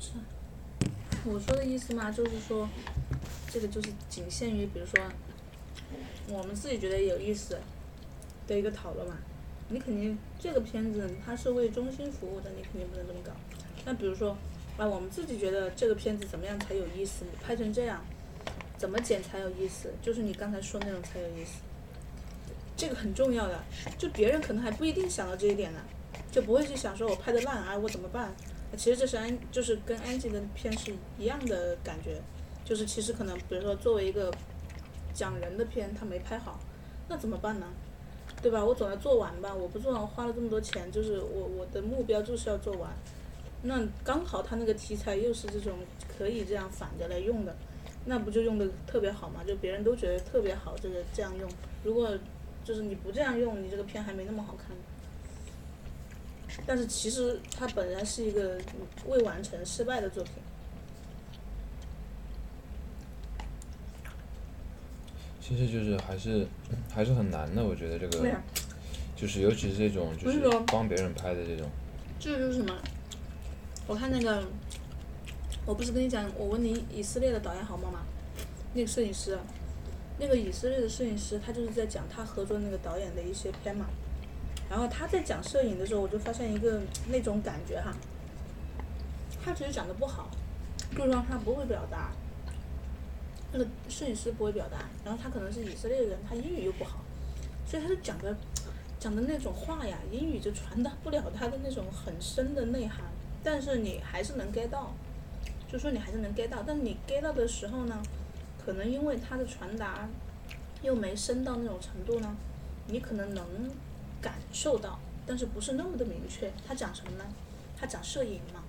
是，我说的意思嘛，就是说，这个就是仅限于比如说，我们自己觉得有意思的一个讨论嘛。你肯定这个片子它是为中心服务的，你肯定不能这么搞。那比如说，啊，我们自己觉得这个片子怎么样才有意思？你拍成这样，怎么剪才有意思？就是你刚才说那种才有意思。这个很重要的，就别人可能还不一定想到这一点呢，就不会去想说我拍的烂啊，我怎么办？其实这是安，就是跟安吉的片是一样的感觉，就是其实可能比如说作为一个讲人的片，他没拍好，那怎么办呢？对吧？我总要做完吧，我不做完，花了这么多钱，就是我我的目标就是要做完。那刚好他那个题材又是这种可以这样反着来用的，那不就用的特别好嘛？就别人都觉得特别好，这个这样用。如果就是你不这样用，你这个片还没那么好看。但是其实它本来是一个未完成、失败的作品。其实就是还是还是很难的，我觉得这个，就是尤其是这种就是帮别人拍的这种。这就是什么？我看那个，我不是跟你讲，我问你以色列的导演好吗嘛？那个摄影师，那个以色列的摄影师，他就是在讲他合作那个导演的一些片嘛。然后他在讲摄影的时候，我就发现一个 那种感觉哈，他其实讲的不好，就是说他不会表达。那个摄影师不会表达，然后他可能是以色列人，他英语又不好，所以他就讲的 讲的那种话呀，英语就传达不了他的那种很深的内涵，但是你还是能 get 到，就说你还是能 get 到，但你 get 到的时候呢，可能因为他的传达又没深到那种程度呢，你可能能感受到，但是不是那么的明确。他讲什么呢？他讲摄影嘛，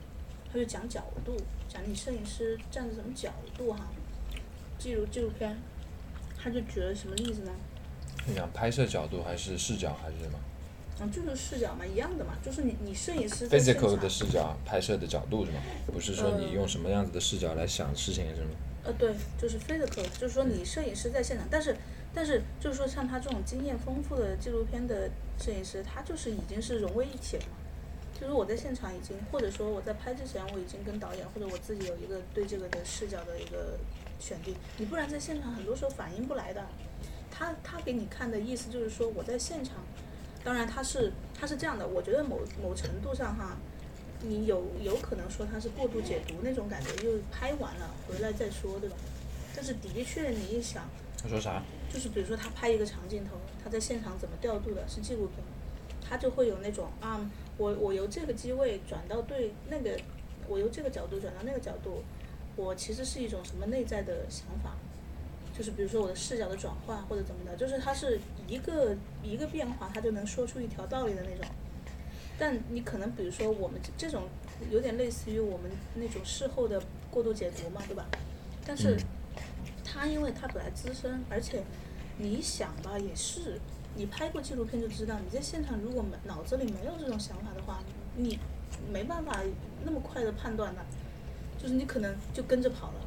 他就讲角度，讲你摄影师站在什么角度哈。记录纪录片，他就举了什么例子呢？你想拍摄角度还是视角还是什么？嗯，就是视角嘛，一样的嘛，就是你你摄影师。physical 的视角拍摄的角度是吗？不是说你用什么样子的视角来想事情是吗？呃，对，就是 physical，就是说你摄影师在现场，但是但是就是说像他这种经验丰富的纪录片的摄影师，他就是已经是融为一体了嘛。就是我在现场已经，或者说我在拍之前，我已经跟导演或者我自己有一个对这个的视角的一个选定。你不然在现场很多时候反应不来的。他他给你看的意思就是说我在现场，当然他是他是这样的，我觉得某某程度上哈，你有有可能说他是过度解读那种感觉，又拍完了回来再说，对吧？但是的确你一想，他说啥？就是比如说他拍一个长镜头，他在现场怎么调度的，是纪录片，他就会有那种啊。我我由这个机位转到对那个，我由这个角度转到那个角度，我其实是一种什么内在的想法，就是比如说我的视角的转换或者怎么的，就是他是一个一个变化，他就能说出一条道理的那种。但你可能比如说我们这种有点类似于我们那种事后的过度解读嘛，对吧？但是他因为他本来资深，而且你想吧也是。你拍过纪录片就知道，你在现场如果没脑子里没有这种想法的话，你没办法那么快的判断的，就是你可能就跟着跑了，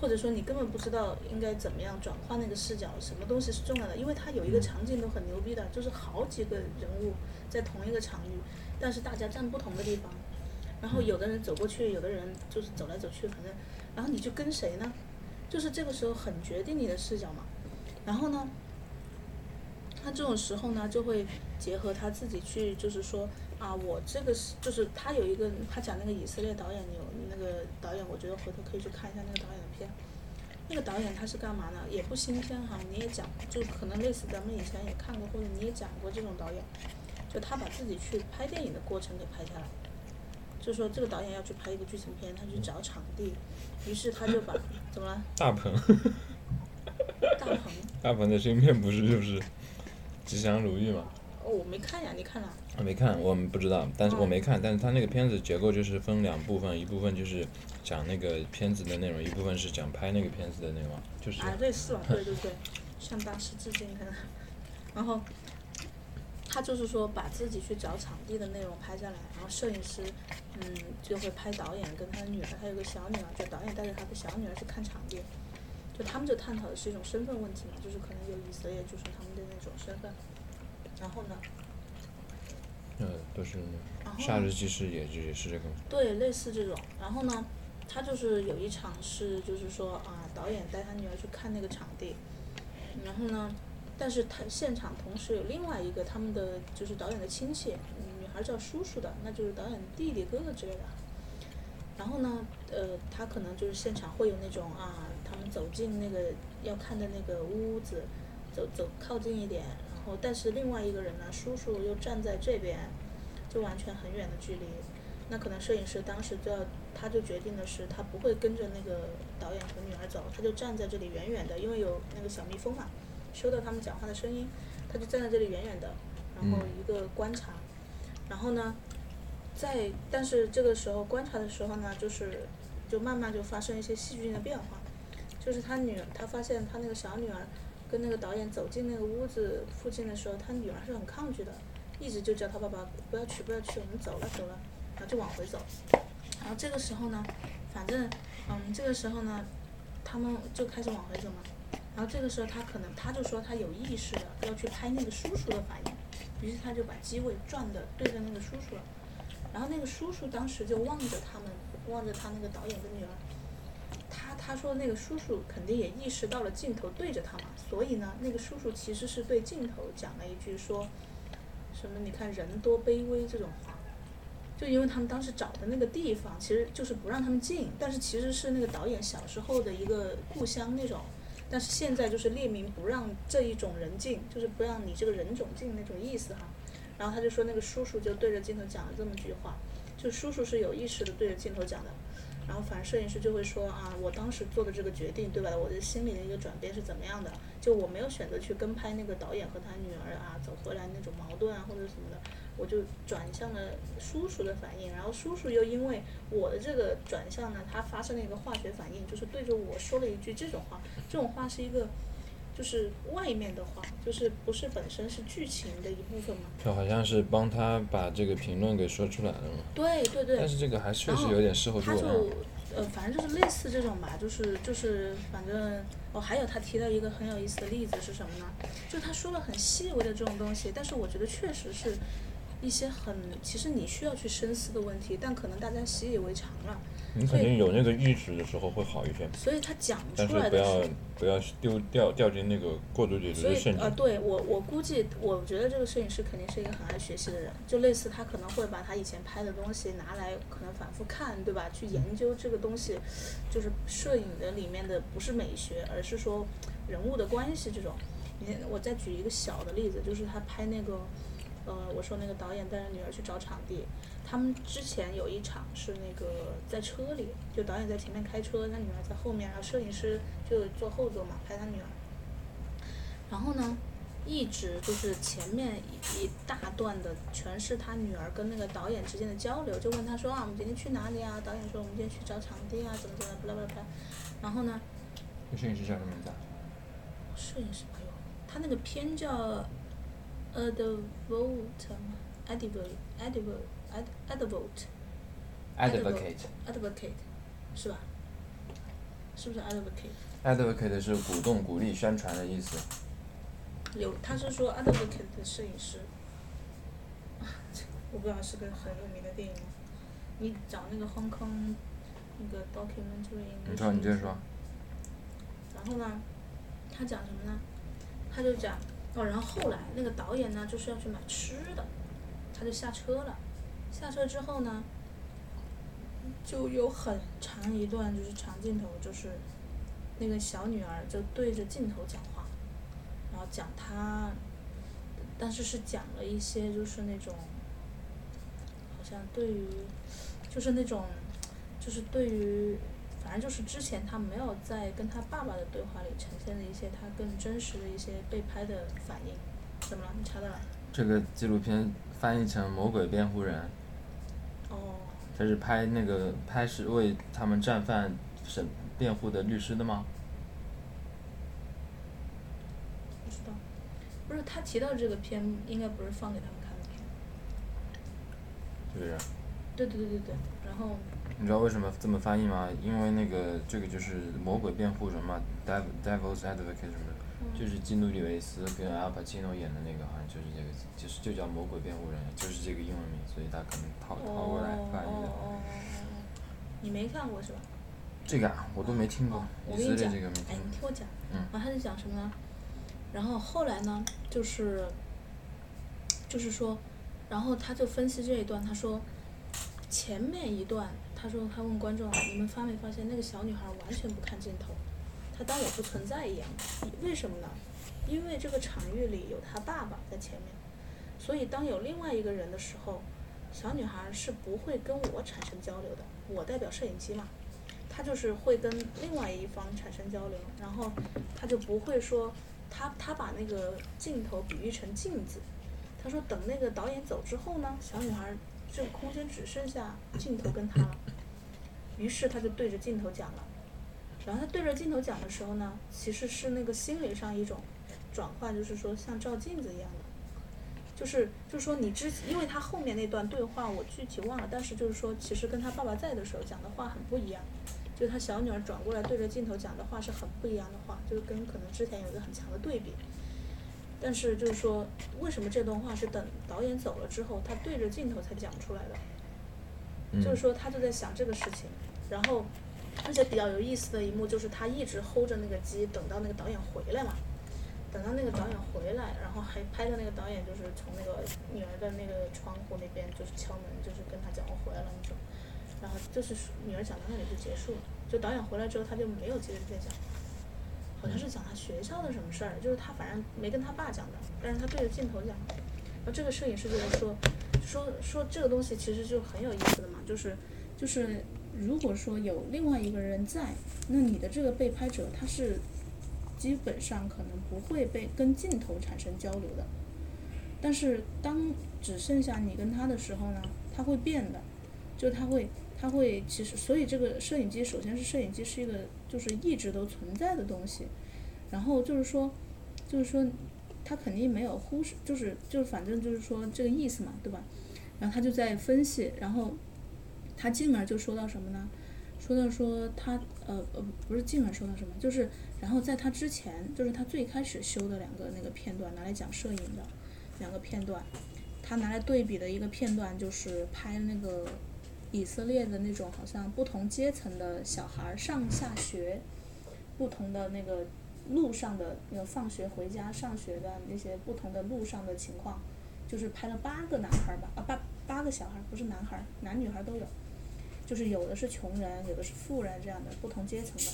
或者说你根本不知道应该怎么样转换那个视角，什么东西是重要的，因为他有一个场景都很牛逼的，就是好几个人物在同一个场域，但是大家站不同的地方，然后有的人走过去，有的人就是走来走去，反正，然后你就跟谁呢？就是这个时候很决定你的视角嘛，然后呢？他这种时候呢，就会结合他自己去，就是说啊，我这个是就是他有一个他讲那个以色列导演有那个导演，我觉得回头可以去看一下那个导演的片。那个导演他是干嘛呢？也不新鲜哈，你也讲，就可能类似咱们以前也看过或者你也讲过这种导演，就他把自己去拍电影的过程给拍下来。就说这个导演要去拍一个剧情片，他去找场地，于是他就把 怎么了？大鹏。大鹏。大鹏的新片不是就是。吉祥如意吗？哦，我没看呀，你看了？我没看，我们不知道，但是我没看，但是他那个片子结构就是分两部分，一部分就是讲那个片子的内容，一部分是讲拍那个片子的内容，就是。啊，类似吧，对对对，向大师致敬，然后，他就是说把自己去找场地的内容拍下来，然后摄影师，嗯，就会拍导演跟他的女儿，他有个小女儿，就导演带着他的小女儿去看场地。就他们就探讨的是一种身份问题嘛，就是可能有以色列，就是他们的那种身份。然后呢？呃，都是。夏日祭事也也是这个。对，类似这种。然后呢，他就是有一场是就是说啊，导演带他女儿去看那个场地，然后呢，但是他现场同时有另外一个他们的就是导演的亲戚，女孩叫叔叔的，那就是导演弟弟哥哥之类的。然后呢，呃，他可能就是现场会有那种啊，他们走进那个要看的那个屋子，走走靠近一点，然后但是另外一个人呢，叔叔又站在这边，就完全很远的距离。那可能摄影师当时就要，他就决定的是，他不会跟着那个导演和女儿走，他就站在这里远远的，因为有那个小蜜蜂嘛，收到他们讲话的声音，他就站在这里远远的，然后一个观察，然后呢，在但是这个时候观察的时候呢，就是就慢慢就发生一些戏剧性的变化，就是他女儿，他发现他那个小女儿跟那个导演走进那个屋子附近的时候，他女儿是很抗拒的，一直就叫他爸爸不要去不要去，我们走了走了。然后就往回走，然后这个时候呢，反正，嗯，这个时候呢，他们就开始往回走嘛。然后这个时候他可能他就说他有意识的要去拍那个叔叔的反应，于是他就把机位转的对着那个叔叔了。然后那个叔叔当时就望着他们，望着他那个导演的女儿。他他说那个叔叔肯定也意识到了镜头对着他嘛，所以呢，那个叔叔其实是对镜头讲了一句说，什么你看人多卑微这种话。就因为他们当时找的那个地方，其实就是不让他们进，但是其实是那个导演小时候的一个故乡那种，但是现在就是列明不让这一种人进，就是不让你这个人种进那种意思哈。然后他就说那个叔叔就对着镜头讲了这么句话，就叔叔是有意识的对着镜头讲的。然后反正摄影师就会说啊，我当时做的这个决定，对吧？我的心里的一个转变是怎么样的？就我没有选择去跟拍那个导演和他女儿啊走回来那种矛盾啊或者什么的，我就转向了叔叔的反应。然后叔叔又因为我的这个转向呢，他发生了一个化学反应，就是对着我说了一句这种话。这种话是一个。就是外面的话，就是不是本身是剧情的一部分吗？就好像是帮他把这个评论给说出来了嘛。对对对。但是这个还确实有点事后诸葛亮。他就呃，反正就是类似这种吧，就是就是反正哦，还有他提到一个很有意思的例子是什么呢？就他说了很细微的这种东西，但是我觉得确实是一些很其实你需要去深思的问题，但可能大家习以为常了。你肯定有那个意识的时候会好一些。所以他讲出来的。但是不要不要丢掉掉进那个过度解读的陷阱。所以呃，对我我估计，我觉得这个摄影师肯定是一个很爱学习的人，就类似他可能会把他以前拍的东西拿来可能反复看，对吧？去研究这个东西，就是摄影的里面的不是美学，而是说人物的关系这种。你我再举一个小的例子，就是他拍那个。呃，我说那个导演带着女儿去找场地，他们之前有一场是那个在车里，就导演在前面开车，他女儿在后面，然后摄影师就坐后座嘛，拍他女儿。然后呢，一直就是前面一一大段的全是他女儿跟那个导演之间的交流，就问他说啊，我们今天去哪里啊？导演说我们今天去找场地啊，怎么怎么，巴拉巴拉巴拉。然后呢？摄影师叫什么名字？摄影师哎呦，他那个片叫。Advocate 吗？Advocate，Advocate，Advocate，是吧？是不是 Advocate？Advocate 是鼓动、鼓励、宣传的意思。有，他是说 Advocate 的摄影师。我不知道是个很有名的电影。你找那个 Hong Kong 那个 documentary。你说，你接着说。然后呢？他讲什么呢？他就讲。哦，然后后来那个导演呢，就是要去买吃的，他就下车了。下车之后呢，就有很长一段就是长镜头，就是那个小女儿就对着镜头讲话，然后讲她，但是是讲了一些就是那种，好像对于，就是那种，就是对于。反正就是之前他没有在跟他爸爸的对话里呈现的一些他更真实的一些被拍的反应，怎么了？你查到了？这个纪录片翻译成《魔鬼辩护人》。哦。他是拍那个拍是为他们战犯审辩护的律师的吗？不知道，不是他提到这个片，应该不是放给他们看的片。是不是？对对对对对，然后。你知道为什么这么翻译吗？因为那个这个就是魔鬼辩护人嘛，Devil Devil's Advocate 什么的，就是基努里维斯跟阿尔帕奇诺演的那个，好像就是这个，就是就叫魔鬼辩护人，就是这个英文名，所以他可能套套过来翻译的。哦哦哦哦。你没看过是吧？这个啊，我都没听过。我跟你讲，哎，你听我讲。嗯。然后他在讲什么呢？然后后来呢，就是，就是说，然后他就分析这一段，他说，前面一段，他说他问观众，你们发没发现那个小女孩完全不看镜头，她当我不存在一样，为什么呢？因为这个场域里有她爸爸在前面，所以当有另外一个人的时候，小女孩是不会跟我产生交流的，我代表摄影机嘛。他就是会跟另外一方产生交流，然后他就不会说，他他把那个镜头比喻成镜子，他说等那个导演走之后呢，小女孩这个空间只剩下镜头跟他，于是他就对着镜头讲了，然后他对着镜头讲的时候呢，其实是那个心理上一种转换，就是说像照镜子一样的，就是就是说你之因为他后面那段对话我具体忘了，但是就是说其实跟他爸爸在的时候讲的话很不一样。就他小女儿转过来对着镜头讲的话是很不一样的话，就是跟可能之前有一个很强的对比。但是就是说，为什么这段话是等导演走了之后，他对着镜头才讲出来的？就是说他就在想这个事情。然后，而且比较有意思的一幕就是他一直 hold 着那个机，等到那个导演回来嘛。等到那个导演回来，然后还拍到那个导演就是从那个女儿的那个窗户那边就是敲门，就是跟他讲我回来了那种。然后就是女儿讲到那里就结束了，就导演回来之后他就没有接着再讲，好像是讲他学校的什么事儿，就是他反正没跟他爸讲的，但是他对着镜头讲。然后这个摄影师就在说，说说这个东西其实就很有意思的嘛，就是就是如果说有另外一个人在，那你的这个被拍者他是基本上可能不会被跟镜头产生交流的，但是当只剩下你跟他的时候呢，他会变的，就他会。它会其实，所以这个摄影机首先是摄影机是一个就是一直都存在的东西，然后就是说，就是说，他肯定没有忽视，就是就是反正就是说这个意思嘛，对吧？然后他就在分析，然后他进而就说到什么呢？说到说他呃呃不是进而说到什么，就是然后在他之前，就是他最开始修的两个那个片段拿来讲摄影的两个片段，他拿来对比的一个片段就是拍那个。以色列的那种好像不同阶层的小孩上下学，不同的那个路上的那个放学回家上学的那些不同的路上的情况，就是拍了八个男孩吧，啊八八个小孩，不是男孩，男女孩都有，就是有的是穷人，有的是富人这样的不同阶层的，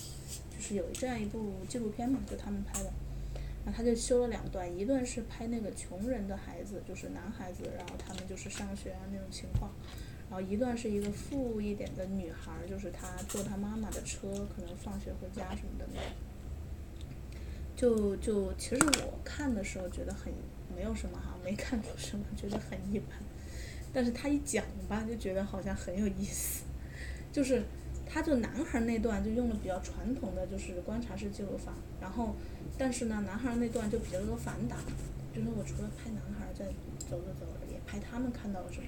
就是有这样一部纪录片嘛，就他们拍的，然后他就修了两段，一段是拍那个穷人的孩子，就是男孩子，然后他们就是上学啊那种情况。然后一段是一个富一点的女孩，就是她坐她妈妈的车，可能放学回家什么的那种。就就其实我看的时候觉得很没有什么哈，没看出什么，觉得很一般。但是他一讲吧，就觉得好像很有意思。就是他就男孩那段就用了比较传统的就是观察式记录法，然后但是呢，男孩那段就比较多反打，就是我除了拍男孩在走着走着，也拍他们看到了什么。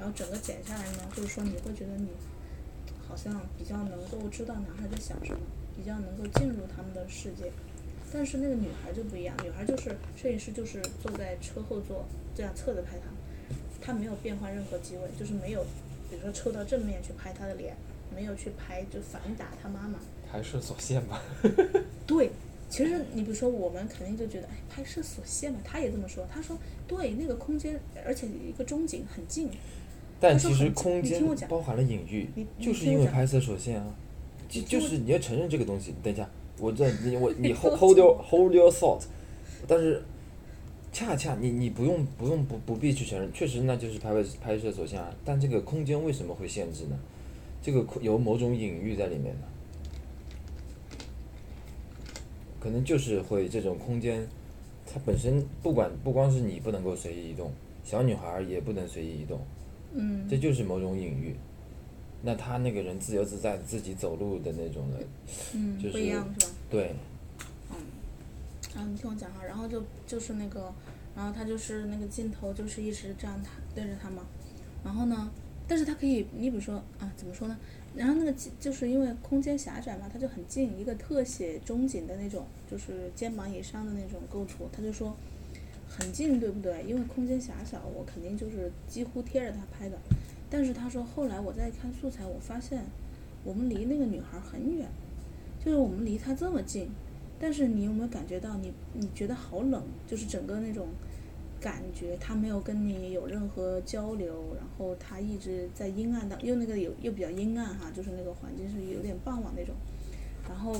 然后整个剪下来呢，就是说你会觉得你好像比较能够知道男孩在想什么，比较能够进入他们的世界。但是那个女孩就不一样，女孩就是摄影师就是坐在车后座这样侧着拍她，她没有变换任何机位，就是没有，比如说抽到正面去拍她的脸，没有去拍就反打她妈妈。拍摄所限吧。对，其实你比如说我们肯定就觉得，哎，拍摄所限嘛，他也这么说，他说对，那个空间，而且一个中景很近。但其实空间包含了隐喻，就是因为拍摄所限啊，就就是你要承认这个东西。等一下，我这你我 你 hold hold your hold your thought，但是恰恰你你不用不用不不必去承认，确实那就是拍摄拍摄所限啊。但这个空间为什么会限制呢？这个有某种隐喻在里面呢，可能就是会这种空间，它本身不管不光是你不能够随意移动，小女孩也不能随意移动。嗯，这就是某种隐喻。那他那个人自由自在自己走路的那种的，嗯，就是不一样是吧？对。嗯，然后你听我讲哈，然后就就是那个，然后他就是那个镜头就是一直这样他对着他嘛，然后呢，但是他可以，你比如说啊，怎么说呢？然后那个就是因为空间狭窄嘛，他就很近，一个特写中景的那种，就是肩膀以上的那种构图，他就说。很近，对不对？因为空间狭小，我肯定就是几乎贴着他拍的。但是他说，后来我再看素材，我发现我们离那个女孩很远，就是我们离她这么近，但是你有没有感觉到你你觉得好冷，就是整个那种感觉，她没有跟你有任何交流，然后她一直在阴暗的，又那个有又比较阴暗哈，就是那个环境是有点傍晚那种，然后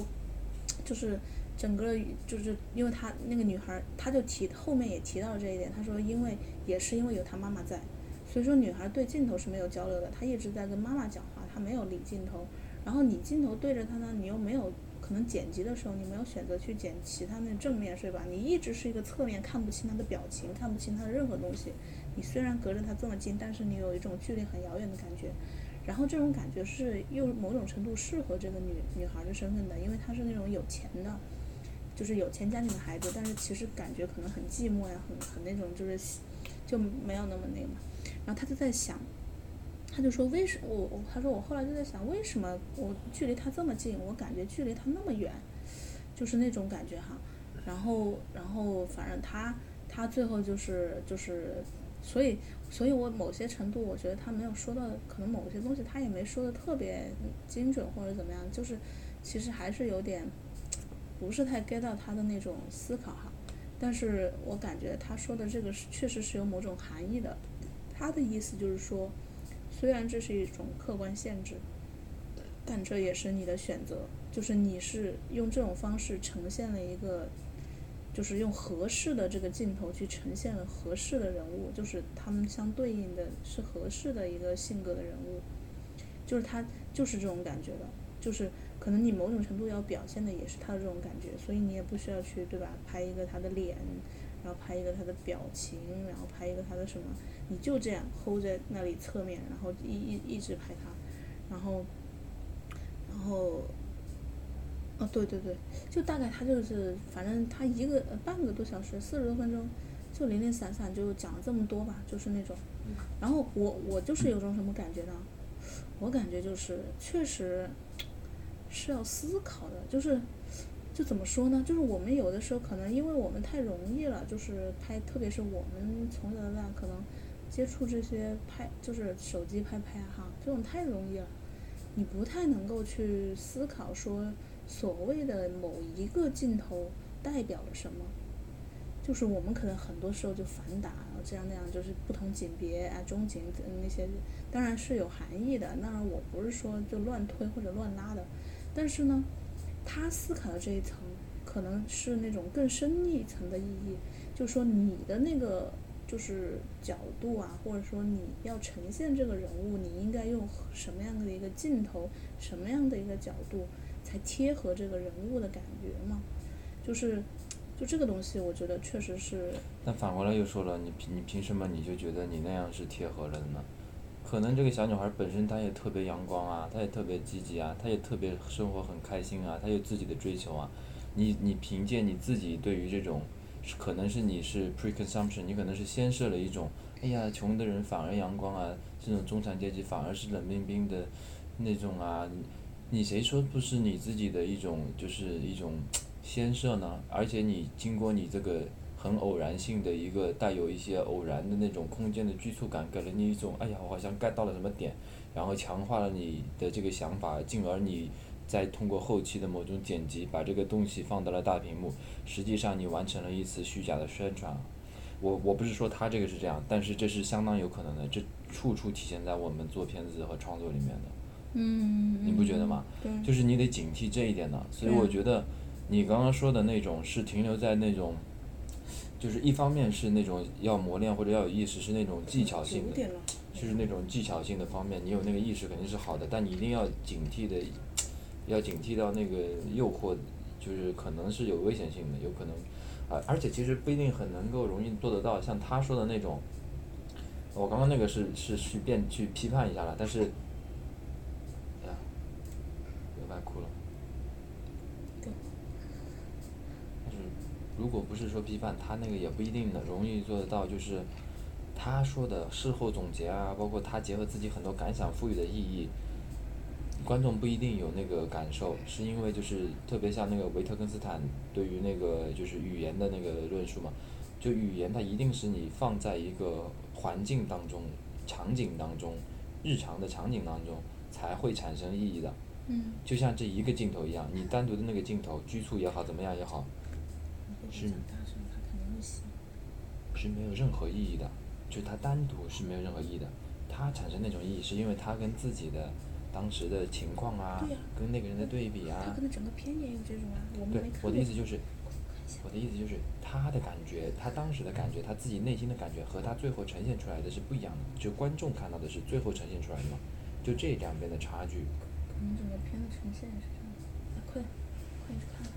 就是。整个就是因为他那个女孩，他就提后面也提到了这一点。他说，因为也是因为有他妈妈在，所以说女孩对镜头是没有交流的，她一直在跟妈妈讲话，她没有理镜头。然后你镜头对着她呢，你又没有可能剪辑的时候，你没有选择去剪其他那正面是吧？你一直是一个侧面，看不清她的表情，看不清她的任何东西。你虽然隔着她这么近，但是你有一种距离很遥远的感觉。然后这种感觉是又某种程度适合这个女女孩的身份的，因为她是那种有钱的。就是有钱家庭的孩子，但是其实感觉可能很寂寞呀，很很那种，就是就没有那么那个嘛。然后他就在想，他就说为什么我我他说我后来就在想，为什么我距离他这么近，我感觉距离他那么远，就是那种感觉哈。然后然后反正他他最后就是就是，所以所以我某些程度我觉得他没有说到，可能某些东西他也没说的特别精准或者怎么样，就是其实还是有点。不是太 get 到他的那种思考哈，但是我感觉他说的这个是确实是有某种含义的。他的意思就是说，虽然这是一种客观限制，但这也是你的选择，就是你是用这种方式呈现了一个，就是用合适的这个镜头去呈现了合适的人物，就是他们相对应的是合适的一个性格的人物，就是他就是这种感觉的，就是。可能你某种程度要表现的也是他的这种感觉，所以你也不需要去对吧？拍一个他的脸，然后拍一个他的表情，然后拍一个他的什么？你就这样 hold 在那里侧面，然后一一一直拍他，然后，然后，哦对对对，就大概他就是，反正他一个半个多小时，四十多分钟，就零零散散就讲了这么多吧，就是那种。然后我我就是有种什么感觉呢？我感觉就是确实。是要思考的，就是，就怎么说呢？就是我们有的时候可能因为我们太容易了，就是拍，特别是我们从小到大可能接触这些拍，就是手机拍拍哈，这种太容易了，你不太能够去思考说所谓的某一个镜头代表了什么。就是我们可能很多时候就反打，这样那样，就是不同景别啊、中景那些，当然是有含义的。当然我不是说就乱推或者乱拉的。但是呢，他思考的这一层，可能是那种更深一层的意义，就是说你的那个就是角度啊，或者说你要呈现这个人物，你应该用什么样的一个镜头，什么样的一个角度，才贴合这个人物的感觉嘛？就是，就这个东西，我觉得确实是。但反过来又说了，你凭你凭什么你就觉得你那样是贴合了的呢？可能这个小女孩本身她也特别阳光啊，她也特别积极啊，她也特别生活很开心啊，她有自己的追求啊。你你凭借你自己对于这种，可能是你是 preconsumption，你可能是先设了一种，哎呀，穷的人反而阳光啊，这种中产阶级反而是冷冰冰的那种啊。你谁说不是你自己的一种就是一种 先设呢？而且你经过你这个。很偶然性的一个带有一些偶然的那种空间的拘束感，给了你一种哎呀，我好像 get 到了什么点，然后强化了你的这个想法，进而你再通过后期的某种剪辑，把这个东西放到了大屏幕，实际上你完成了一次虚假的宣传。我我不是说他这个是这样，但是这是相当有可能的，这处处体现在我们做片子和创作里面的。嗯。你不觉得吗？对。就是你得警惕这一点的，所以我觉得你刚刚说的那种是停留在那种。就是一方面是那种要磨练或者要有意识，是那种技巧性的，就是那种技巧性的方面，你有那个意识肯定是好的，但你一定要警惕的，要警惕到那个诱惑，就是可能是有危险性的，有可能，而而且其实不一定很能够容易做得到，像他说的那种，我刚刚那个是是去变去批判一下了，但是，哎呀，又快哭了。如果不是说批判他那个也不一定的容易做得到，就是他说的事后总结啊，包括他结合自己很多感想赋予的意义，观众不一定有那个感受，是因为就是特别像那个维特根斯坦对于那个就是语言的那个论述嘛，就语言它一定是你放在一个环境当中、场景当中、日常的场景当中才会产生意义的，嗯。就像这一个镜头一样，你单独的那个镜头，拘促也好，怎么样也好，是。是没有任何意义的，就它单独是没有任何意义的，它产生那种意义是因为它跟自己的当时的情况啊，啊跟那个人的对比啊。它可能整个片也有这种啊，我们没看过。对，我的意思就是，我的意思就是，他的感觉，他当时的感觉，他自己内心的感觉和他最后呈现出来的是不一样的，就观众看到的是最后呈现出来的嘛，就这两边的差距。可能整个片的呈现是这样快，快去看。